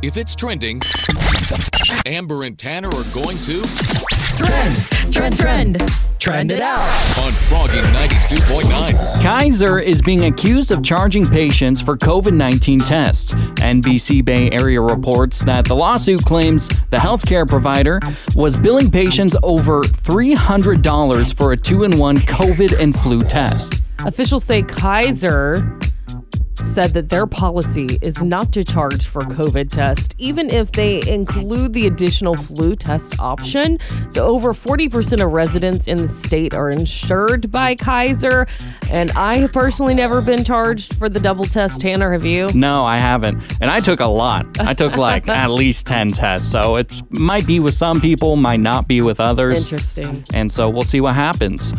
If it's trending, Amber and Tanner are going to Trend, trend, trend, trend it out. on Froggy 92.9. Kaiser is being accused of charging patients for COVID 19 tests. NBC Bay Area reports that the lawsuit claims the healthcare provider was billing patients over $300 for a two in one COVID and flu test. Officials say Kaiser said that their policy is not to charge for COVID test, even if they include the additional flu test option. So, over 40% of residents in the state are insured by Kaiser. And I have personally never been charged for the double test. Tanner, have you? No, I haven't. And I took a lot. I took like at least 10 tests. So it might be with some people, might not be with others. Interesting. And so we'll see what happens.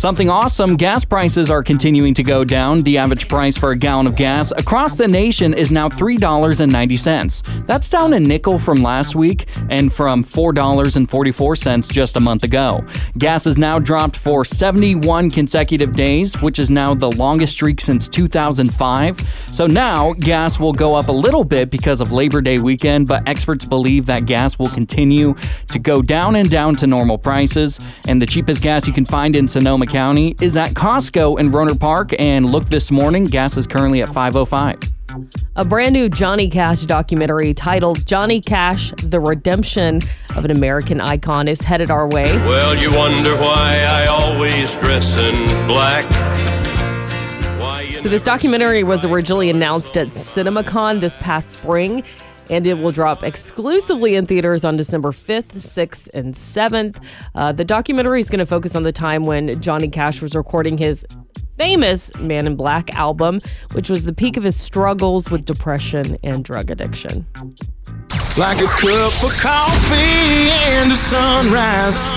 Something awesome gas prices are continuing to go down. The average price for a gallon of gas across the nation is now $3.90. That's down a nickel from last week and from $4.44 just a month ago. Gas has now dropped for 71 consecutive days, which is now the longest streak since 2005. So now gas will go up a little bit because of Labor Day weekend, but experts believe that gas will continue to go down and down to normal prices. And the cheapest gas you can find in Sonoma County is at Costco in Rohnert Park. And look this morning, gas is currently at 505. A brand new Johnny Cash documentary titled Johnny Cash The Redemption of an American Icon is headed our way. Well, you wonder why I always dress in black. Why So, this documentary was originally announced at CinemaCon this past spring, and it will drop exclusively in theaters on December 5th, 6th, and 7th. Uh, the documentary is going to focus on the time when Johnny Cash was recording his famous Man in Black album, which was the peak of his struggles with depression and drug addiction. Like a cup of coffee and a sunrise.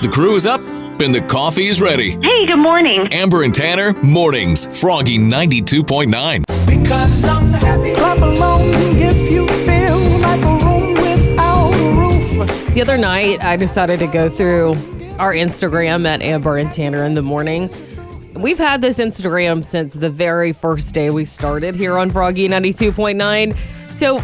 The crew is up and the coffee is ready. Hey, good morning. Amber and Tanner, mornings. Froggy 92.9. The other night, I decided to go through our Instagram at Amber and Tanner in the morning. We've had this Instagram since the very first day we started here on Froggy 92.9. So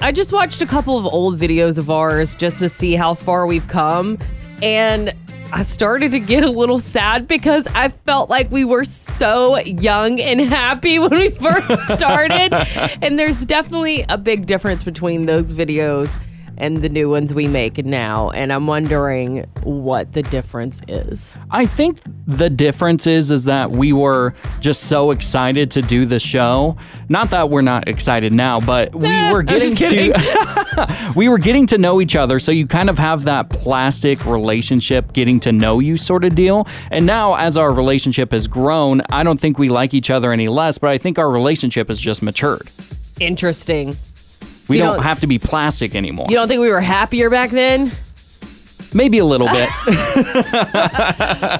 I just watched a couple of old videos of ours just to see how far we've come. And I started to get a little sad because I felt like we were so young and happy when we first started. and there's definitely a big difference between those videos and the new ones we make now. And I'm wondering what the difference is. I think the difference is is that we were just so excited to do the show. Not that we're not excited now, but we were getting to we were getting to know each other, so you kind of have that plastic relationship getting to know you sort of deal. And now as our relationship has grown, I don't think we like each other any less, but I think our relationship has just matured. Interesting. We you don't, don't- have to be plastic anymore. You don't think we were happier back then? Maybe a little bit.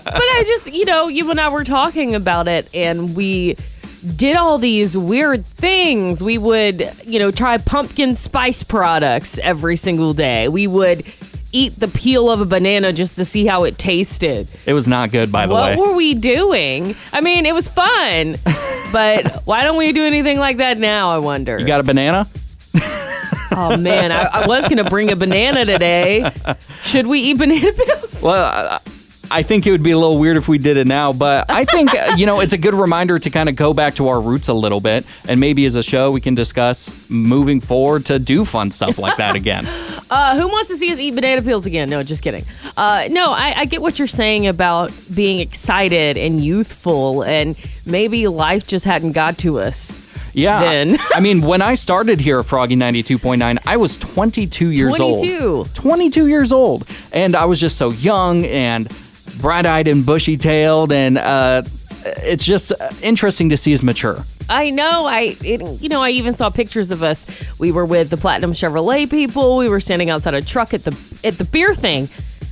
But I just, you know, you and I were talking about it and we did all these weird things. We would, you know, try pumpkin spice products every single day. We would eat the peel of a banana just to see how it tasted. it was not good by the What way. What were we doing? I mean, it was fun. but why don't we do anything like that now, I wonder? you got a banana? oh man, I, I was going to bring a banana today. Should we eat banana peels? Well, I- I think it would be a little weird if we did it now, but I think, uh, you know, it's a good reminder to kind of go back to our roots a little bit. And maybe as a show, we can discuss moving forward to do fun stuff like that again. Uh, who wants to see us eat banana peels again? No, just kidding. Uh, no, I, I get what you're saying about being excited and youthful, and maybe life just hadn't got to us. Yeah. Then. I mean, when I started here at Froggy 92.9, I was 22 years 22. old. 22 years old. And I was just so young and bright eyed and bushy tailed. And uh, it's just interesting to see us mature. I know. I, it, you know, I even saw pictures of us. We were with the Platinum Chevrolet people. We were standing outside a truck at the at the beer thing.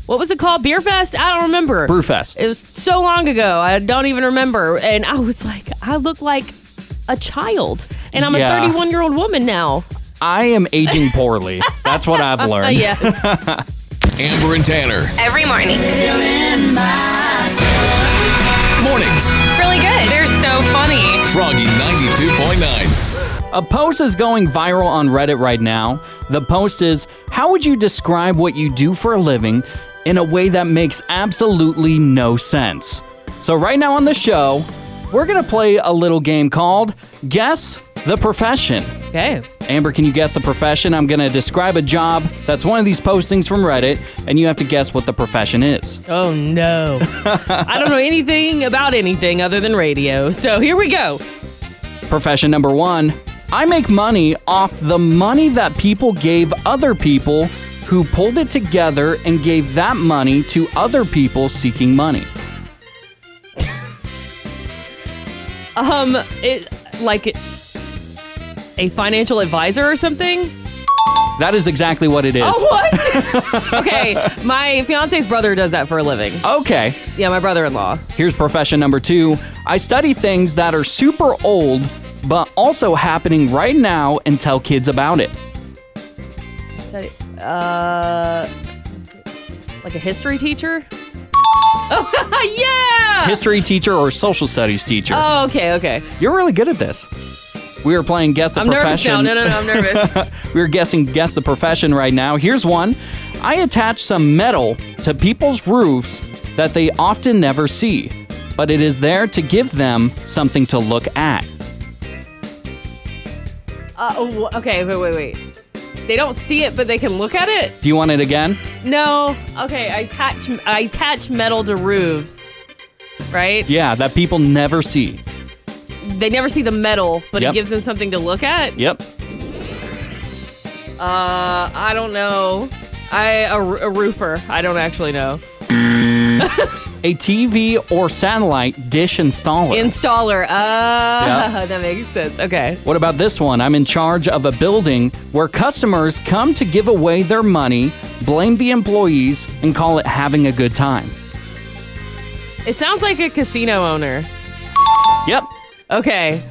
What was it called? Beer Fest? I don't remember. Brewfest. It was so long ago. I don't even remember. And I was like, I look like a child, and I'm Yeah. a 31 year old woman now. I am aging poorly. That's what I've Uh, learned. yes. Amber and Tanner, Every morning. mornings. Really good. They're so funny. Froggy 92.9. A post is going viral on Reddit right now. The post is How would you describe what you do for a living in a way that makes absolutely no sense? So, right now on the show, we're going to play a little game called Guess the Profession. Okay. Amber, can you guess the profession? I'm going to describe a job that's one of these postings from Reddit, and you have to guess what the profession is. Oh no. I don't know anything about anything other than radio. So here we go. Profession number one I make money off the money that people gave other people who pulled it together and gave that money to other people seeking money. Um, it like a financial advisor or something. That is exactly what it is. Oh what? okay, my fiance's brother does that for a living. Okay, Yeah, my brother-in-law. here's profession number two I study things that are super old, but also happening right now and tell kids about it. Uh, like a history teacher. Oh yeah. History teacher or social studies teacher. Oh, okay, okay. You're really good at this. We are playing Guess the I'm nervous Profession. now. No, no, no, I'm nervous. We're guessing Guess the Profession right now. Here's one I attach some metal to people's roofs that they often never see, but it is there to give them something to look at. uh, oh, okay, wait, wait, wait. They don't see it, but they can look at it. Do you want it again? No. Okay, I attach I attach metal to roofs. Right? Yeah, that people never see. They never see the metal, but Yep. it gives them something to look at. Yep. Uh, I don't know. I a, a roofer. I don't actually know. A TV or satellite dish installer. Installer. Uh, Yeah. that makes sense. Okay. What about this one? I'm in charge of a building where customers come to give away their money, blame the employees, and call it having a good time. It sounds like a casino owner. Yep. Okay.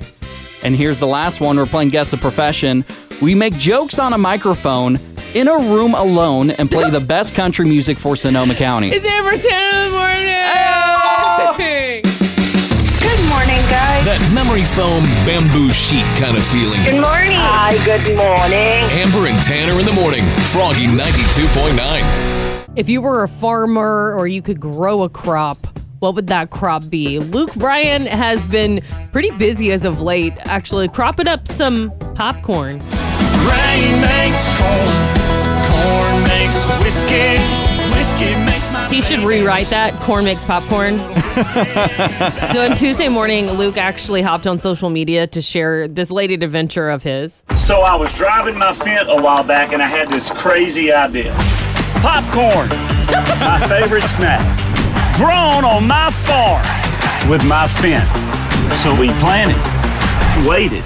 And here's the last one. We're playing Guess the Profession. We make jokes on a microphone in a room alone and play the best country music for Sonoma County. It's Amber 10 in the morning. Good morning, guys. That memory foam bamboo sheet kind of feeling. Good morning. Hi, good morning. Amber and Tanner in the morning. Froggy 92.9. If you were a farmer or you could grow a crop, what would that crop be? Luke Bryan has been pretty busy as of late, actually cropping up some popcorn. Rain makes corn, corn makes whiskey, whiskey makes my He should rewrite that. Corn makes popcorn. so on Tuesday morning, Luke actually hopped on social media to share this latest adventure of his. So I was driving my Fendt a while back and I had this crazy idea. Popcorn, my favorite snack, grown on my farm with my Fendt. So we planted, waited.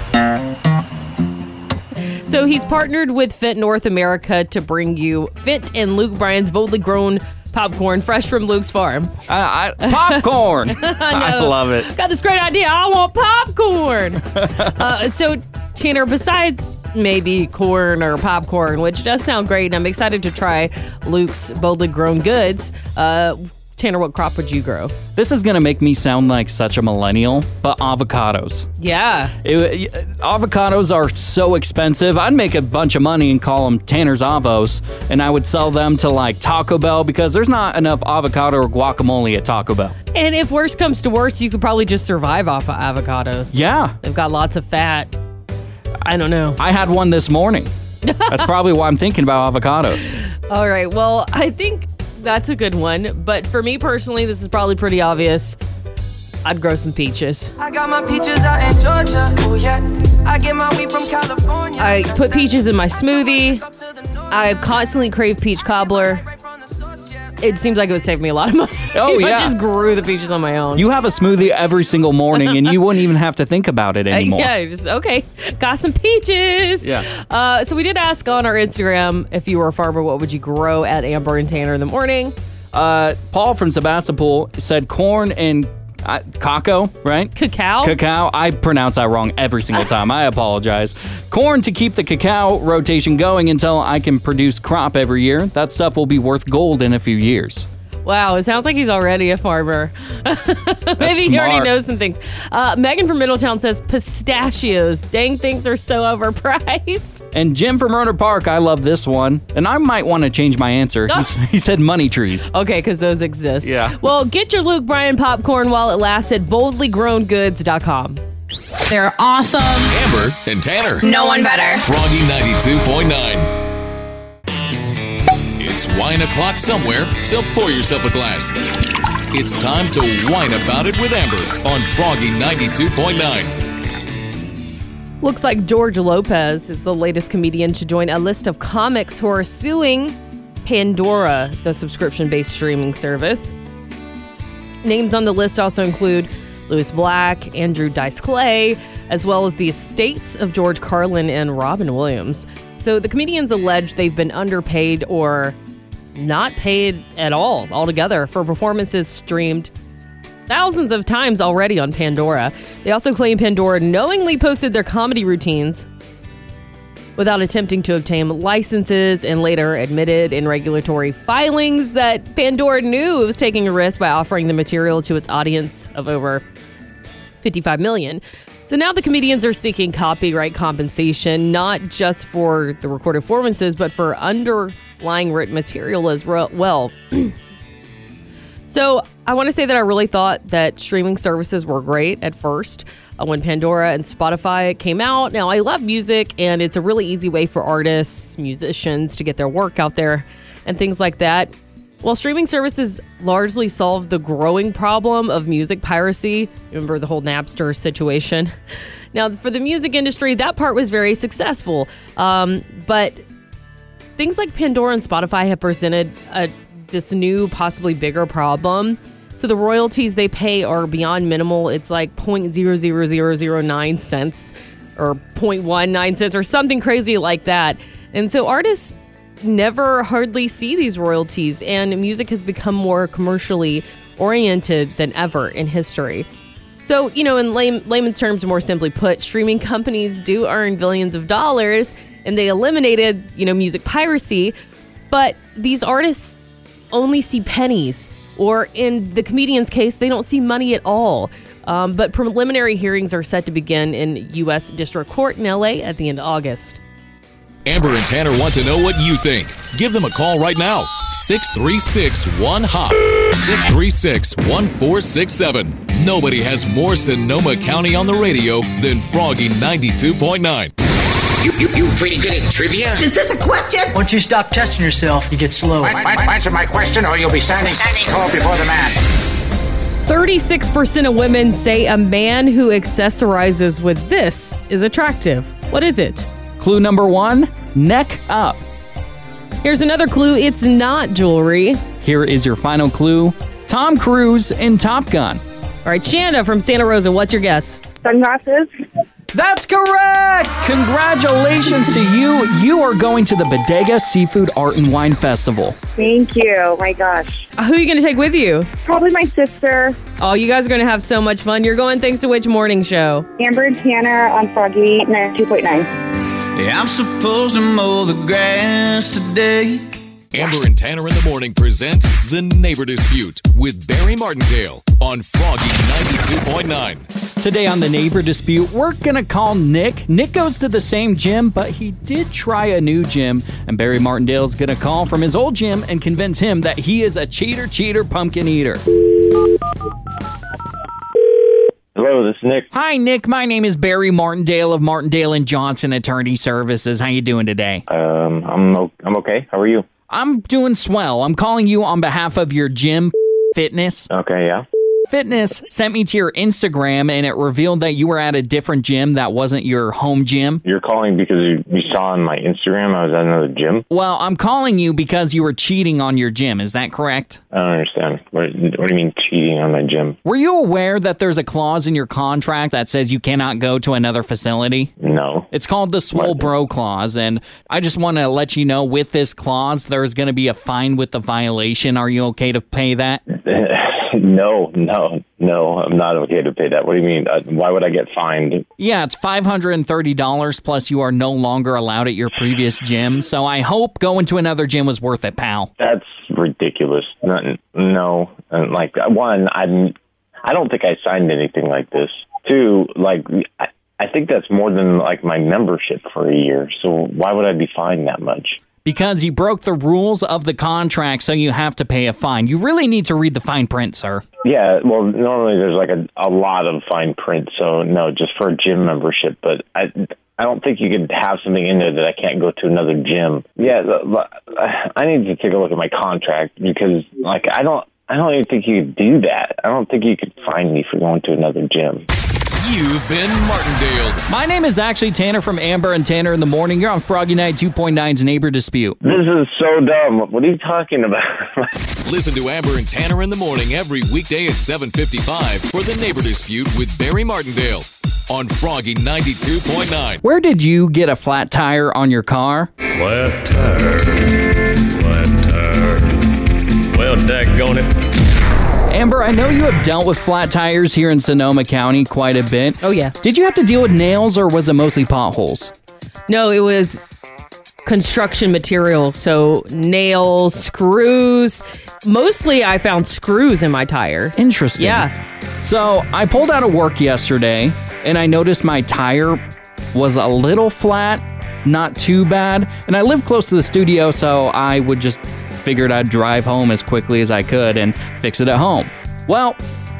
So he's partnered with Fendt North America to bring you Fendt and Luke Bryan's boldly grown popcorn fresh from Luke's farm. I, I, popcorn. I, know. love it. Got this great idea. I want popcorn. uh, so, Tanner, besides maybe corn or popcorn, which does sound great, and I'm excited to try Luke's boldly grown goods. Uh, Tanner, what crop would you grow? This is going to make me sound like such a millennial, but avocados. Yeah. It- avocados are so expensive. I'd make a bunch of money and call them Tanner's Avos, and I would sell them to like Taco Bell because there's not enough avocado or guacamole at Taco Bell. And if worst comes to worst, you could probably just survive off of avocados. Yeah, They've got lots of fat. I don't know. I had one this morning. That's probably why I'm thinking about avocados. All right. Well, I think that's a good one. But for me personally, this is probably pretty obvious. I'd grow some peaches. I got my peaches out in Georgia. Oh yeah. I get my weed from California. I put peaches in my smoothie. I constantly crave peach cobbler. It seems like it would save me a lot of money. Oh, if I just grew the peaches on my own. You have a smoothie every single morning, and you wouldn't even have to think about it Uh, anymore. yeah, just okay. Got some peaches. Yeah. Uh, so we did ask on our Instagram if you were a farmer, what would you grow at Amber and Tanner in the morning? Uh, Paul from Sebastopol said corn and cacao, right? Cacao. Cacao. I pronounce that wrong every single time. I apologize. Corn to keep the cacao rotation going until I can produce crop every year. That stuff will be worth gold in a few years. Wow, it sounds like he's already a farmer. Maybe he already knows some things. Uh, Megan from Middletown says pistachios. Dang, things are so overpriced. And Jim from Rohnert Park, I love this one. And I might want to change my answer. He's, he said money trees. Okay, because those exist. Yeah. Well, get your Luke Bryan popcorn while it lasts at boldlygrowngoods.com. They're awesome. Amber and Tanner. No one better. Froggy 92.9. It's wine o'clock somewhere, so pour yourself a glass. It's time to whine about it with Amber on Froggy 92.9. Looks like George Lopez is the latest comedian to join a list of comics who are suing Pandora, the subscription based streaming service. Names on the list also include Lewis Black, Andrew Dice Clay, as well as the estates of George Carlin and Robin Williams. So the comedians allege they've been underpaid or not paid at all altogether for performances streamed thousands of times already on Pandora. They also claim Pandora knowingly posted their comedy routines without attempting to obtain licenses and later admitted in regulatory filings that Pandora knew it was taking a risk by offering the material to its audience of over 55 million. So now the comedians are seeking copyright compensation, not just for the recorded performances, but for underlying written material as well. So I want to say that I really thought that streaming services were great at first uh, when Pandora and Spotify came out. Now I love music, and it's a really easy way for artists, musicians to get their work out there and things like that. While streaming services largely solved the growing problem of music piracy, remember the whole Napster situation. Now, for the music industry, that part was very successful. Um, but things like Pandora and Spotify have presented a, this new, possibly bigger problem. So the royalties they pay are beyond minimal. It's like 0.00009 cents or 0.19 cents or something crazy like that. And so artists never hardly see these royalties, and music has become more commercially oriented than ever in history. So, you know, in lay- layman's terms, more simply put, streaming companies do earn billions of dollars and they eliminated, you know, music piracy, but these artists only see pennies, or in the comedian's case, they don't see money at all. Um, but preliminary hearings are set to begin in U.S. District Court in LA at the end of August. Amber and Tanner want to know what you think. Give them a call right now. 636 1 HOP. 636 1467. Nobody has more Sonoma County on the radio than Froggy 92.9. You, you, you pretty good at trivia? Is this a question? Once you stop testing yourself, you get slow. Answer my question or you'll be standing tall before the man. 36% of women say a man who accessorizes with this is attractive. What is it? Clue number one neck up. Here's another clue it's not jewelry. Here is your final clue Tom Cruise in Top Gun. All right, Shanda from Santa Rosa, what's your guess? Sunglasses. That's correct! Congratulations to you. You are going to the Bodega Seafood Art and Wine Festival. Thank you. Oh my gosh. Uh, Who are you going to take with you? Probably my sister, Oh, you guys are going to have so much fun. You're going thanks to which morning show? Amber and Tanner on Froggy 92.9. Yeah, I'm supposed to mow the grass today. Amber and Tanner in the morning present The Neighbor Dispute with Barry Martindale on Froggy 92.9. Today on the neighbor dispute, we're gonna call Nick. Nick goes to the same gym, but he did try a new gym, and Barry Martindale's gonna call from his old gym and convince him that he is a cheater, cheater, pumpkin eater. Hello, this is Nick. Hi, Nick. My name is Barry Martindale of Martindale and Johnson Attorney Services. How you doing today? Um, I'm o- I'm okay. How are you? I'm doing swell. I'm calling you on behalf of your gym fitness. Okay, yeah. Fitness sent me to your Instagram and it revealed that you were at a different gym that wasn't your home gym. You're calling because you, you saw on my Instagram I was at another gym. Well, I'm calling you because you were cheating on your gym. Is that correct? I don't understand. What, what do you mean cheating on my gym? Were you aware that there's a clause in your contract that says you cannot go to another facility? No. It's called the Swole Bro Clause. And I just want to let you know with this clause, there's going to be a fine with the violation. Are you okay to pay that? No, no, no. I'm not okay to pay that. What do you mean? Uh, why would I get fined? Yeah, it's $530 plus you are no longer allowed at your previous gym. So I hope going to another gym was worth it, pal. That's ridiculous. Not, no, And, like one, I'm. I don't think I signed anything like this. Two, like I, I think that's more than like my membership for a year. So why would I be fined that much? Because you broke the rules of the contract, so you have to pay a fine. You really need to read the fine print, sir. Yeah, well, normally there's like a, a lot of fine print, so no, just for a gym membership. But I, I don't think you could have something in there that I can't go to another gym. Yeah, I need to take a look at my contract because, like, I don't, I don't even think you could do that. I don't think you could fine me for going to another gym. You've been Martindale. My name is actually Tanner from Amber and Tanner in the Morning. You're on Froggy Night 2.9's Neighbor Dispute. This is so dumb. What are you talking about? Listen to Amber and Tanner in the morning every weekday at 7:55 for the Neighbor Dispute with Barry Martindale on Froggy 92.9. Where did you get a flat tire on your car? Flat tire. Flat tire. Well, daggone it. Amber, I know you have dealt with flat tires here in Sonoma County quite a bit. Oh, yeah. Did you have to deal with nails or was it mostly potholes? No, it was construction material. So nails, screws. Mostly I found screws in my tire. Interesting. Yeah. So I pulled out of work yesterday and I noticed my tire was a little flat, not too bad. And I live close to the studio, so I would just figured I'd drive home as quickly as I could and fix it at home. Well,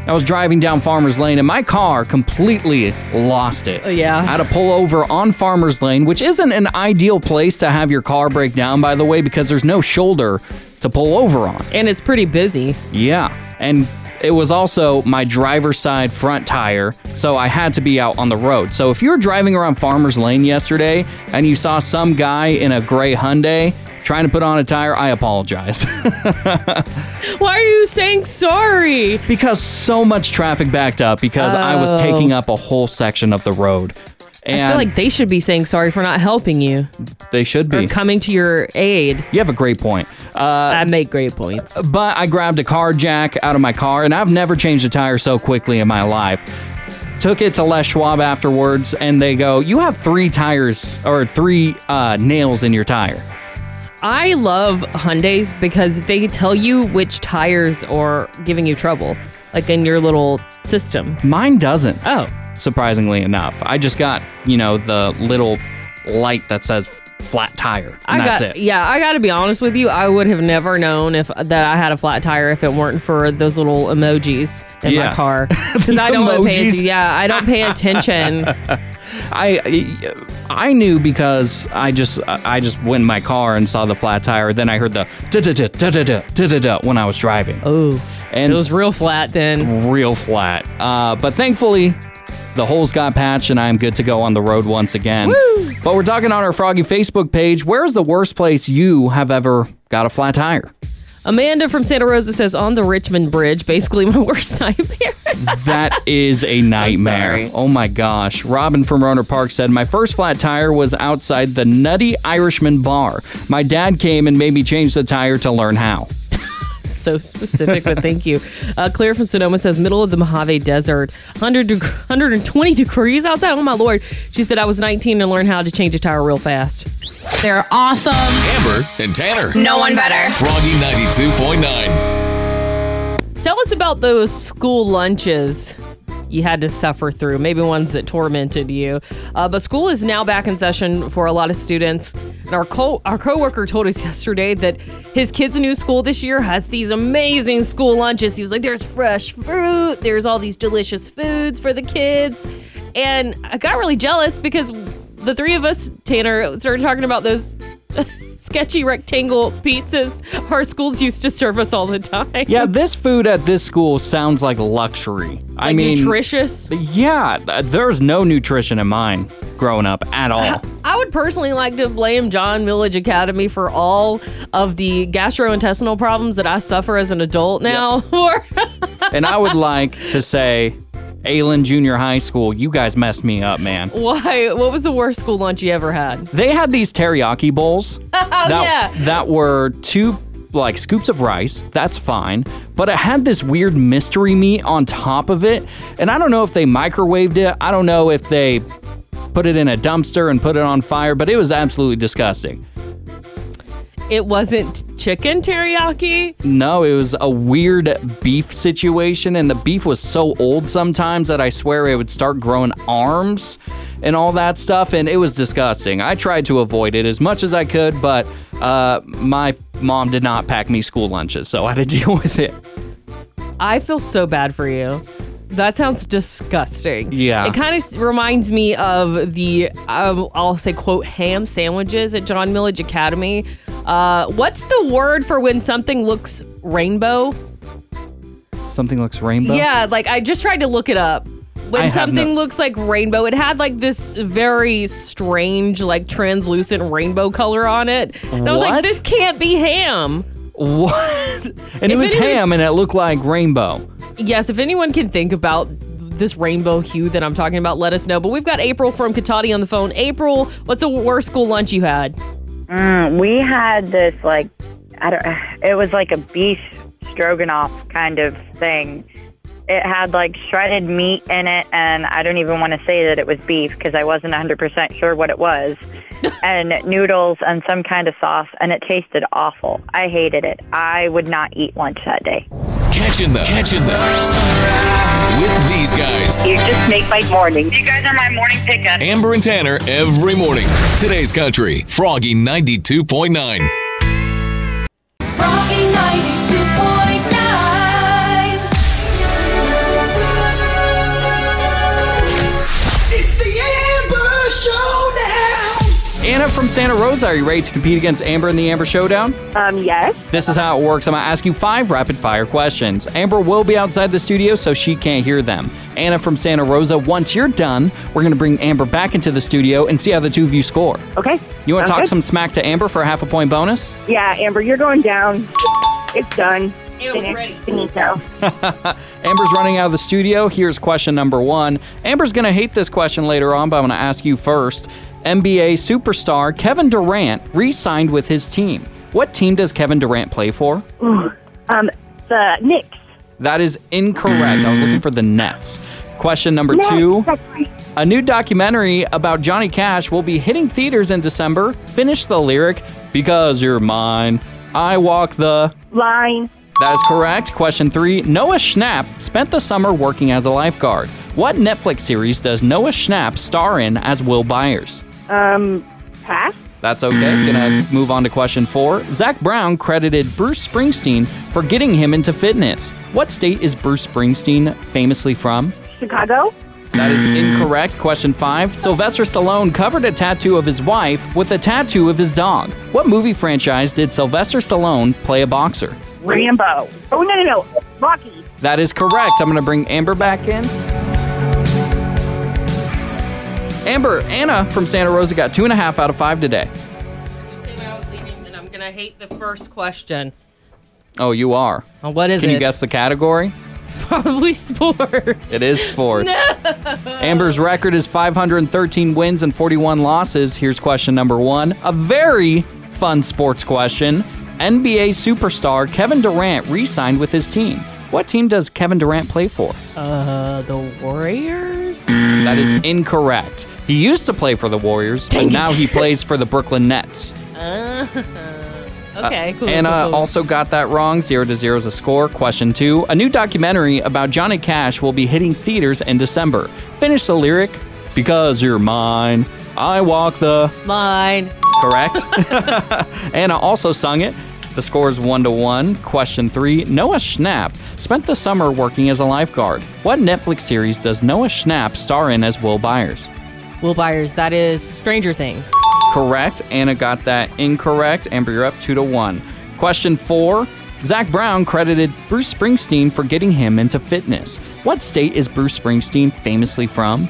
I was driving down Farmers Lane and my car completely lost it. Oh, yeah. I had to pull over on Farmers Lane, which isn't an ideal place to have your car break down, by the way, because there's no shoulder to pull over on. And it's pretty busy. Yeah. And it was also my driver's side front tire, so I had to be out on the road. So if you were driving around Farmers Lane yesterday and you saw some guy in a gray Hyundai trying to put on a tire, I apologize. Why are you saying sorry? because so much traffic backed up because I was Oh. taking up a whole section of the road. And I feel like they should be saying sorry for not helping you they should or be. coming to your aid. You have a great point. Uh, I make great points. but I grabbed a car jack out of my car, and I've never changed a tire so quickly in my life. Took it to Les Schwab afterwards, and they go, "You have three tires or three uh, nails in your tire." I love Hyundais because they tell you which tires are giving you trouble, like in your little system. Mine doesn't. Oh, Surprisingly enough, I just got you know the little light that says flat tire, and I that's got it. yeah. I got to be honest with you. I would have never known if that I had a flat tire if it weren't for those little emojis in Yeah. my car because I don't pay attention. Yeah, I don't pay attention. I I knew because I just I just went in my car and saw the flat tire. Then I heard the da da da da da da da da da when I was driving. Oh, and it was real flat then. real flat. Uh, but thankfully, the holes got patched and I'm good to go on the road once again. But we're talking on our Froggy Facebook page. Where's the worst place you have ever got a flat tire? Amanda from Santa Rosa says on the Richmond Bridge, basically my worst nightmare. That is a nightmare. Oh my gosh. Robin from Rohnert Park said, My first flat tire was outside the Nutty Irishman bar. My dad came and made me change the tire to learn how. So specific, but thank you. Uh, Claire from Sonoma says, middle of the Mojave Desert, 100 deg- 120 degrees outside. Oh my lord. She said, I was 19 and learned how to change a tire real fast. They're awesome. Amber and Tanner. No one better. Froggy 92.9. Tell us about those school lunches you had to suffer through, maybe ones that tormented you. Uh, but school is now back in session for a lot of students. And our co our coworker told us yesterday that his kid's new school this year has these amazing school lunches. He was like, "There's fresh fruit. There's all these delicious foods for the kids," and I got really jealous because the three of us, Tanner, started talking about those. Sketchy rectangle pizzas our schools used to serve us all the time. Yeah, this food at this school sounds like luxury. I mean, nutritious. Yeah, there's no nutrition in mine growing up at all. I would personally like to blame John Millage Academy for all of the gastrointestinal problems that I suffer as an adult now. Or and I would like to say, Aylen Junior High School, you guys messed me up, man. why? What was the worst school lunch you ever had? They had these teriyaki bowls Oh that, yeah. that were two like scoops of rice. That's fine. But it had this weird mystery meat on top of it. And I don't know if they microwaved it. I don't know if they put it in a dumpster and put it on fire, but it was absolutely disgusting. It wasn't chicken teriyaki. No, it was a weird beef situation, and the beef was so old sometimes that I swear it would start growing arms and all that stuff, and it was disgusting. I tried to avoid it as much as I could, but uh, my mom did not pack me school lunches, so I had to deal with it. I feel so bad for you. That sounds disgusting. Yeah. It kind of reminds me of the, um, I'll say, quote, ham sandwiches at John Millage Academy. Uh, what's the word for when something looks rainbow? Something looks rainbow. Yeah, like I just tried to look it up. I When have something no- looks like rainbow, it had like this very strange, like translucent rainbow color on it. And I was What? like, this can't be ham. What? And it If was ham, and it looked like rainbow. Yes, if anyone can think about this rainbow hue that I'm talking about, let us know. But we've got April from Cotati on the phone. April, what's the worst school lunch you had? Mm, we had this like I don't. It was like a beef stroganoff kind of thing. It had like shredded meat in it, and I don't even want to say that it was beef because I wasn't 100% sure what it was. and noodles and some kind of sauce, and it tasted awful. I hated it. I would not eat lunch that day. Catching the catching the with these guys. You just make my morning. You guys are my morning pickup. Amber and Tanner every morning. Today's country, Froggy 92.9. Froggy 92.9. Anna from Santa Rosa, are you ready to compete against Amber in the Amber Showdown? Um, yes. This is how it works. I'm going to ask you five rapid fire questions. Amber will be outside the studio, so she can't hear them. Anna from Santa Rosa, once you're done, we're going to bring Amber back into the studio and see how the two of you score. Okay. You want to talk good. some smack to Amber for a half a point bonus? Yeah, Amber, you're going down. It's done. Amber's ready. Finito. Amber's running out of the studio. Here's question number one. Amber's going to hate this question later on, but I'm going to ask you first. NBA superstar Kevin Durant re signed with his team. What team does Kevin Durant play for? Ooh, um, the Knicks. That is incorrect. I was looking for the Nets. Question number two. Right. A new documentary about Johnny Cash will be hitting theaters in December. Finish the lyric, because you're mine. I walk the. Line. That is correct. Question three. Noah Schnapp spent the summer working as a lifeguard. What Netflix series does Noah Schnapp star in as Will Byers? Um, pass. That's okay. Gonna move on to question four. Zac Brown credited Bruce Springsteen for getting him into fitness. What state is Bruce Springsteen famously from? Chicago. That is incorrect. Question five. Sylvester Stallone covered a tattoo of his wife with a tattoo of his dog. What movie franchise did Sylvester Stallone play a boxer? Rambo. Oh, no, no, no. Rocky. That is correct. I'm going to bring Amber back in. Amber, Anna from Santa Rosa got two and a half out of five today. And I'm going to hate the first question. Oh, you are. Oh, what is Can it? Can you guess the category? Probably sports. It is sports. Amber's record is 513 wins and 41 losses. Here's question number one. A very fun sports question. NBA superstar Kevin Durant re signed with his team. What team does Kevin Durant play for? Uh, the Warriors? That is incorrect. He used to play for the Warriors, but now he plays for the Brooklyn Nets. Uh, okay, cool. Anna cool, cool. also got that wrong. Zero to zero is a score. Question two. A new documentary about Johnny Cash will be hitting theaters in December. Finish the lyric. Because you're mine. I walk the. mine. Correct. Anna also sung it. The score is one to one. Question three. Noah Schnapp spent the summer working as a lifeguard. What Netflix series does Noah Schnapp star in as Will Byers? Will Byers, that is Stranger Things. Correct. Anna got that incorrect. Amber, you're up two to one. Question four. Zac Brown credited Bruce Springsteen for getting him into fitness. What state is Bruce Springsteen famously from?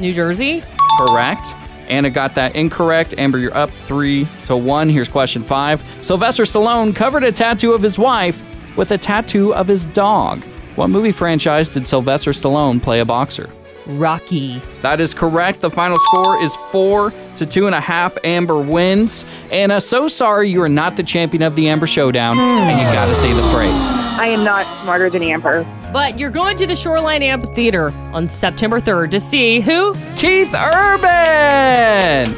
New Jersey? Correct. Anna got that incorrect. Amber, you're up three to one. Here's question five. Sylvester Stallone covered a tattoo of his wife with a tattoo of his dog. What movie franchise did Sylvester Stallone play a boxer? Rocky. That is correct. The final score is four to two and a half. Amber wins. Anna, uh, so sorry you are not the champion of the Amber Showdown, and you got to say the phrase. I am not smarter than Amber. But you're going to the Shoreline Amphitheater on September 3rd to see who? Keith Urban.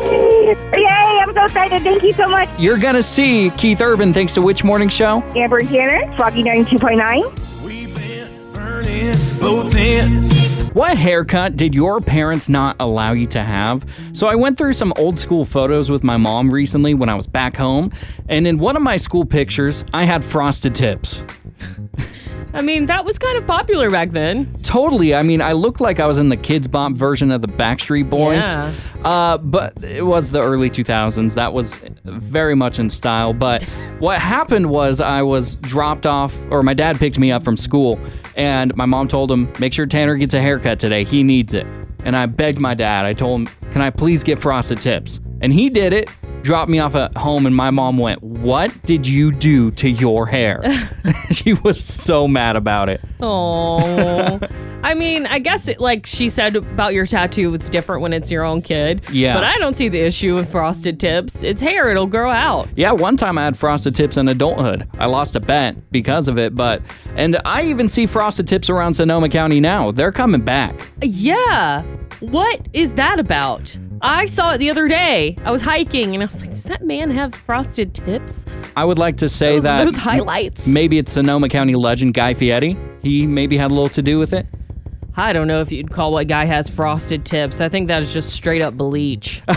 Yay, I'm so excited. Thank you so much. You're gonna see Keith Urban thanks to which morning show? Amber and Tanner, Froggy 92.9. Both ends. What haircut did your parents not allow you to have? So I went through some old school photos with my mom recently when I was back home, and in one of my school pictures, I had frosted tips. I mean, that was kind of popular back then. Totally. I mean, I looked like I was in the Kidz Bop version of the Backstreet Boys. Yeah. Uh, but it was the early 2000s. That was very much in style. But what happened was I was dropped off, or my dad picked me up from school, and my mom told him, make sure Tanner gets a haircut today. He needs it. And I begged my dad. I told him, can I please get frosted tips? And he did it. Dropped me off at home, and my mom went, What did you do to your hair? she was so mad about it. Oh. I mean, I guess it, like she said about your tattoo, it's different when it's your own kid. Yeah. But I don't see the issue with frosted tips. It's hair, it'll grow out. Yeah, one time I had frosted tips in adulthood. I lost a bet because of it, but and I even see frosted tips around Sonoma County now. They're coming back. Yeah. What is that about? I saw it the other day. I was hiking and I was like, does that man have frosted tips? I would like to say Those- that those highlights. Maybe it's Sonoma County legend Guy Fieri. He maybe had a little to do with it. I don't know if you'd call what guy has frosted tips. I think that is just straight up bleach.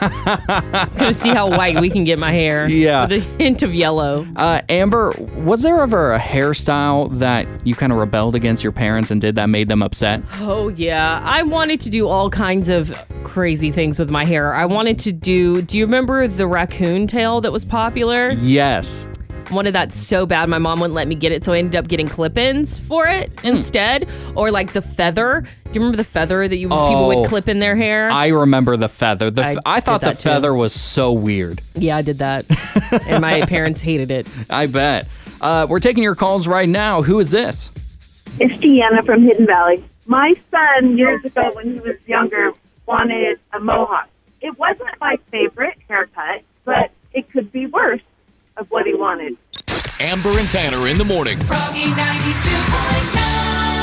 Gonna see how white we can get my hair. Yeah. With a hint of yellow. Uh, Amber, was there ever a hairstyle that you kind of rebelled against your parents and did that made them upset? Oh, yeah. I wanted to do all kinds of crazy things with my hair. I wanted to do, do you remember the raccoon tail that was popular? Yes. Wanted that so bad my mom wouldn't let me get it so i ended up getting clip-ins for it Hmm. instead or like the feather do you remember the feather that you people Oh. would clip in their hair I remember the feather. The I f- I, thought did the that too. feather was so weird. yeah i did that and my parents hated it I bet. Uh, we're taking your calls right now. Who is this? It's Deanna from Hidden Valley. My son, years ago when he was younger, wanted a mohawk. It wasn't my favorite haircut, but it could be worse of what he wanted. Amber and Tanner in the morning. Froggy 92.9.